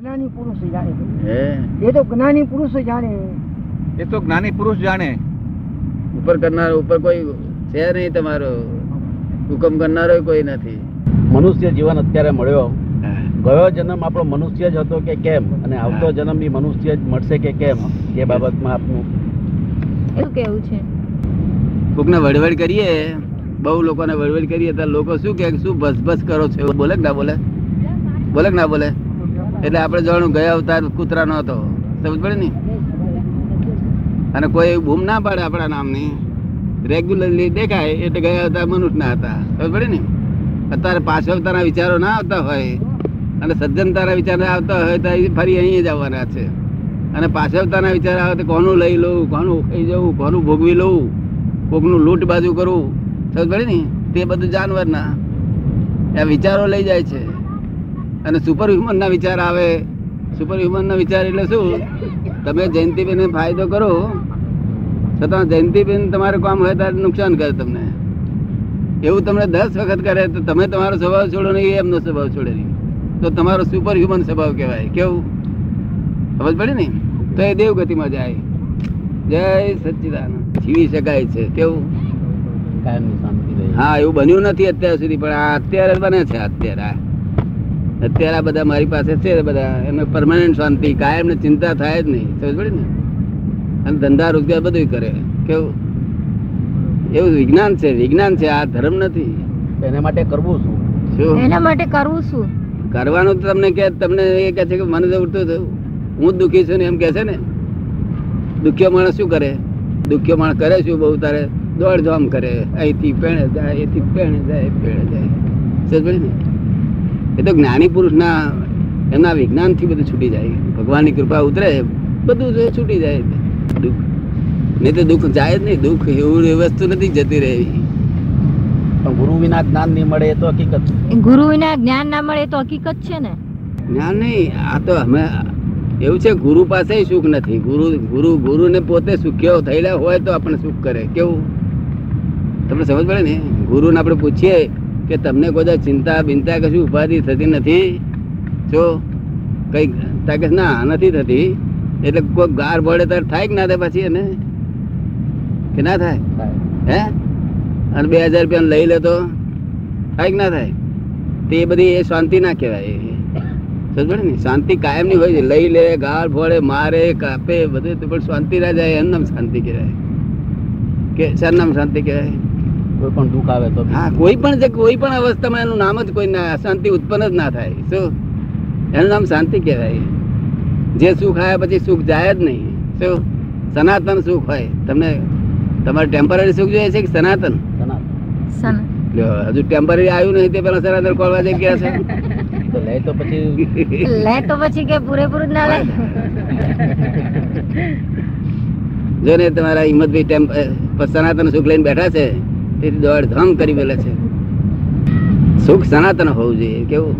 જ્ઞાની પુરુષ જાણે. હે એ તો જ્ઞાની પુરુષ જાણે. એ તો જ્ઞાની પુરુષ જાણે. ઉપર કરનાર ઉપર કોઈ છે નહીં તમારો. હુકમ કરનારો કોઈ નથી. મનુષ્ય જીવન અત્યારે મળ્યો. ગયો જન્મ આપણો મનુષ્ય જ હતો કે કેમ? અને આવતો જન્મ બી મનુષ્ય જ મળશે કે કેમ? એ બાબતમાં આપનું. એવું કેવું છે? કોકને વડવડ કરીએ. બહુ લોકોને વડવડ કરીએ. તો લોકો શું કે શું બસ બસ કરો છો? એવું બોલે ના બોલે? બોલે ના બોલે? એટલે આપણે જાણું ગયા અવતાર કૂતરાનો હતો. સમજ પડે ને? અને કોઈ બૂમ ના પાડે આપણા નામની. રેગ્યુલરલી દેખાય એટલે ગયા અવતાર મનુષ્ય ના હતા. સમજ પડે ને? અત્યારે પાછળ અવતારના વિચારો ના આવતા હોય અને સજ્જન તારા વિચાર આવતા હોય તો ફરી અહીં જ આવવાના છે. અને પાછળ અવતારના વિચાર આવે તો કોનું લઈ લઉં, કોનું ખાઈ જવું, કોનું ભોગવી લઉં, કોકનું લૂંટ બાજુ કરવું સમજ પડે ને? તે બધું જાનવરના. એ વિચારો લઈ જાય છે. અને સુપર હ્યુમનના વિચાર આવે. સુપર હ્યુમનના વિચાર એટલે શું? તમે જયંતિબેન ફાયદો કરો છતાં જયંતિબેન તમારે કામ હોય ત્યારે નુકસાન કરે તમને. એવું તમને દસ વખત કરે તો તમે તમારો સ્વભાવ છોડો નહીં એમનો સ્વભાવ છોડે નહીં. તો તમારો સુપર હ્યુમન સ્વભાવ કહેવાય. કેવું? સમજ પડે ને? તો એ દેવગતિમાં જાય. જય સચ્ચિદાન જીવી શકાય છે. કેવું? હા એવું બન્યું નથી અત્યાર સુધી પણ આ અત્યારે બને છે અત્યારે. આ. અત્યારે આ બધા મારી પાસે છે બધા એમને પરમાનન્ટ શાંતિ કાયમ ને ચિંતા થાય જ નહીં. સમજ પડે ને? અને ધંધા રોજગાર બધું કરે. કેવું? એવું વિજ્ઞાન છે વિજ્ઞાન છે આ ધર્મ નથી. એના માટે કરવું શું? શું? એના માટે કરવું શું? કરવાનું તો તમને કે તમને એ કહે છે કે મને તો ઉઠતું થયું હું જ દુઃખી છું ને એમ કહે છે ને? દુખ્યો માણસ શું કરે? દુખ્યો માણસ કરે શું બહુ તારે? દોડધામ કરે. અહીંથી પેણે જાય અહીંથી પેણે જાય પેણે જાય. સમજ પડે ને? એ તો જ્ઞાની પુરુષના એમના વિજ્ઞાનથી બધું છૂટી જાય. ભગવાનની કૃપા ઉતરે બધું છૂટી જાય. દુઃખ. નહીં તો દુઃખ જાય જ નહીં. દુઃખ એવું એ વસ્તુ નથી જતી રહેવી. પણ ગુરુ વિના જ્ઞાન નહીં મળે એ તો હકીકત. ગુરુ વિના જ્ઞાન ના મળે એ તો હકીકત છે ને. જ્ઞાન નહીં. આ તો અમે એવું છે ગુરુ પાસે સુખ નથી. ગુરુ ગુરુ ગુરુને પોતે સુખ્યો થયેલા હોય તો આપણે સુખ કરે. કેવું? તમને સમજ પડે ને? ગુરુને આપણે પૂછીએ કે તમને કોઈ ચિંતા બિંતા કશું ઉપાધિ થતી નથી? જો કઈ તાકે ના નથી થતી. એટલે કોઈ ગાર ભળે ત્યારે થાય કે ના થાય પછી એને? કે ના થાય. હે? અને બે હજાર રૂપિયા લઈ લે તો? થાય કે ના થાય? તે બધી એ શાંતિ ના કહેવાય. સમજ ને? શાંતિ કાયમની હોય છે. લઈ લે ગાળ ફોડે મારે કાપે બધું તો પણ શાંતિ ના જાય. એનું નામ શાંતિ કહેવાય. કે સર નામ શાંતિ કહેવાય. કોઈ પણ દુઃખ આવે તો હા કોઈ પણ કોઈ પણ અવસ્થામાં એનું નામ જ કોઈ ના અશાંતિ ઉત્પન્ન જ ના થાય. શું? એનું નામ શાંતિ કહેવાય. જે સુખ આવ્યા પછી સુખ જાય જ નહીં. શું? સનાતન સુખ હોય. તમને તમારે ટેમ્પરરી સુખ જોઈએ છે કે સનાતન? હજુ ટેમ્પરરી આવ્યું નહીં તે પેલા સનાતન કોલવા જઈ ગયા છે. લે તો પછી લે તો પછી કે પૂરેપૂરું ના લે. જો ને તમારા હિંમતભાઈ ટેમ્પ સનાતન સુખ લઈને બેઠા છે તેથી દોડધામ કરી મેલે છે. સુખ સનાતન હોવું જોઈએ કેવું?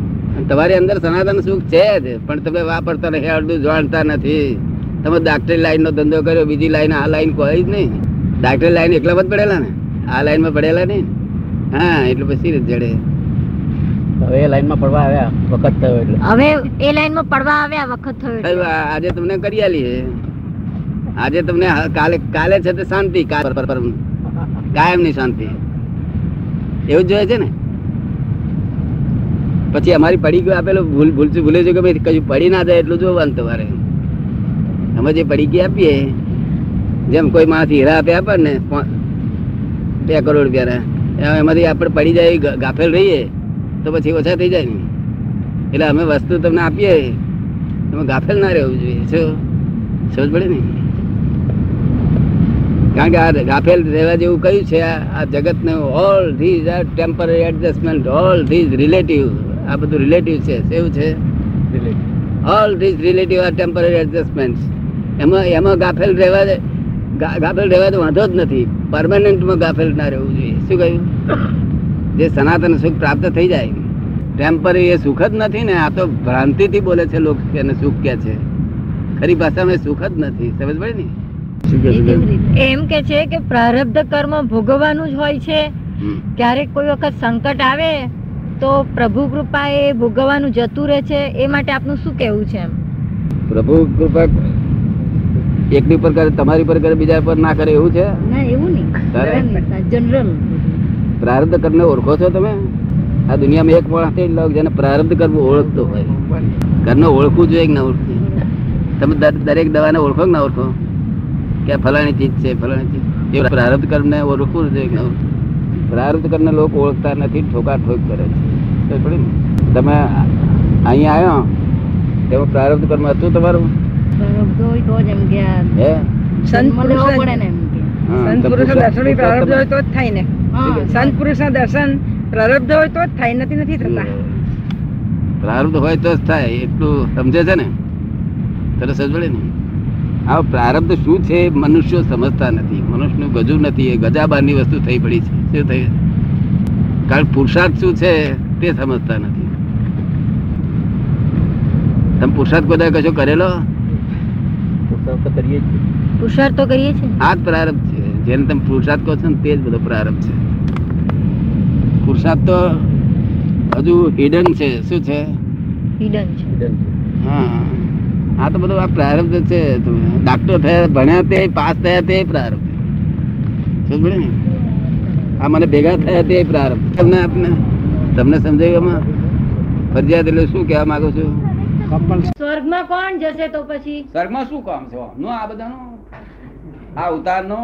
તમારી અંદર સનાતન સુખ છે જ પણ તમે વાપરતા નથી અડધું જાણતા નથી. તમે ડાક્ટરી લાઈનનો ધંધો કર્યો બીજી લાઈન આ લાઈન કોઈ જ નહીં. ડાક્ટરી લાઈન એકલા જ પડેલા ને? આ લાઈનમાં પડેલા નહીં? હા એટલે પછી જડે. હવે એ લાઈનમાં પડવા આવ્યા વખત થયો એટલે. હવે એ લાઈનમાં પડવા આવ્યા વખત થયો આજે તમને કરી આલી આજે તમને કાલે કાલે છે તે શાંતિ પર- પર- કાયમની શાંતિ. એવું જ જોઈએ છે ને? પછી અમારી પડી ગયું આપેલું, ભૂલ ભૂલ ભૂલે છે કે ભાઈ, કશું પડી ના જાય એટલું જોવાનું તમારે. અમે જે પડી ગઈ આપીએ, જેમ કોઈ માણસ હીરા આપે આપણને બે કરોડ રૂપિયાના. એમાંથી આપણે પડી જાય ગાફેલ રહીએ, તો પછી ઓછા થઈ જાય ને. એટલે અમે વસ્તુ તમને આપીએ, એમાં ગાફેલ ના રહેવું જોઈએ. શું? સમજ પડે ને? કારણ કે આ ગાફેલ રહેવા જેવું કયું છે? આ જગતને all these are temporary adjustment all these relative આ બધું રિલેટિવ છે. એવું છે? All these relative are temporary adjustment એમાં એમાં ગાફેલ રહેવા ગાફેલ રહેવા તો વાંધો જ નથી. પરમાનન્ટમાં ગાફેલ ના રહેવું જોઈએ. શું કહ્યું? જે સનાતન સુખ પ્રાપ્ત થઈ જાય. ટેમ્પરરી એ સુખ જ નથી ને આ તો ભ્રાંતિથી બોલે છે લોકો એને સુખ કે છે. ખરી ભાષામાં સુખ જ નથી. સમજ પડે ને? એમ કે છે કે પ્રારબ્ધ કર્મ ભોગવવાનું જ હોય છે. ક્યારેક કોઈ વખત સંકટ આવે તો પ્રભુ કૃપા એ ભોગવવાનું જતું રહે છે. એ માટે આપનું શું કહેવું છે એમ? પ્રભુ કૃપા એકની પર કરે તમારી પર કરે બીજા પર ના કરે એવું છે? ના એવું નહીં. જનરલ પ્રારબ્ધ કર્મને ઓળખો છો તમે? આ દુનિયામાં એક માણસ જ લોક જેને પ્રારબ્ધ કર્મ ઓળખતો હોય. કર્મને ઓળખવું જોઈએ કે ના ઓળખવું તમે દરેક દવાને ઓળખો કે ના ઓળખો? કે ફલાણી ચીજ છે ફલાણી ચીજ. એ પ્રારબ્ધ કર્મને ઓળખવું જોઈએ. પ્રારબ્ધ કર્મને લોકો ઓળખતા નથી ઠોકા ઠોક કરે છે? તમે અહીંયા આવ્યો તેમાં પ્રારબ્ધ કર્મ હતું તમારું? પ્રારબ્ધ હોય તો જ થાય. ને. હા. સંત ના દર્શન પ્રારબ્ધ હોય તો જ થાય નથી નથી થતા. પ્રારબ્ધ હોય તો જ થાય એટલું સમજે છે ને? તરત સમજે ને. આ પ્રારબ્ધ શું છે મનુષ્યો સમજતા નથી મનુષ્યનું ગજુ નથી એ ગજાબારની વસ્તુ થઈ પડી છે. શું થઈ? કારણ પુરુષાર્થ શું છે તે સમજતા નથી. તમે પુરુષાર્થ બધા કશો કરેલો? પુરુષાર્થ તો કરીએ છીએ. પુરુષાર્થ તો કરીએ છીએ. ને. આ જ પ્રારંભ છે. જેને તમે પુરુષાર્થ કહો છો ને તે જ બધો પ્રારંભ છે. પુરુષાર્થ તો હજુ હિડન છે. શું છે? હિડન છે. હા. આ તો બધું આ પ્રારબ્ધ છે ડાક્ટર થયા ભણ્યા તે પાસ થયા તે પ્રારબ્ધ સમજે ને? આ મને ભેગા થયા તે પ્રારબ્ધ તમને આપને તમને સમજાયું એમાં ફરજિયાત એટલે શું કહેવા માંગુ છું? સ્વર્ગમાં કોણ જશે તો પછી? સ્વર્ગમાં શું કામ છે? નો આ બધાનો? આ ઉતારનો?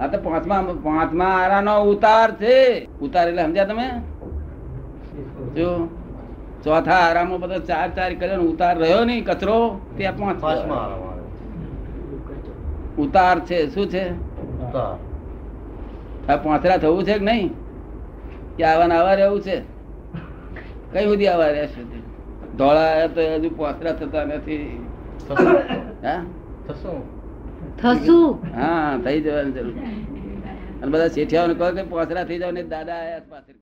આ તો પાંચમા પાંચમા આરાનો ઉતાર છે. ઉતાર એટલે સમજ્યા તમે? જો. ચોથા આરામો બધો ચાર ચાર કર્યો ઉતાર રહ્યો નહીં કચરો તે ઉતાર છે શું છે? આ પાંચરા થવું છે કે નહીં? કે આવા આવા રહેવું છે? કઈ સુધી આવા રહેશે? ધોળા તો હજુ પાંચરા થતા નથી. હા? થશું. હા થઈ જવાની જરૂર. અને બધા શેઠિયાઓને કહો કે પાંચરા થઈ જાવ ને દાદા આયા પાછળ.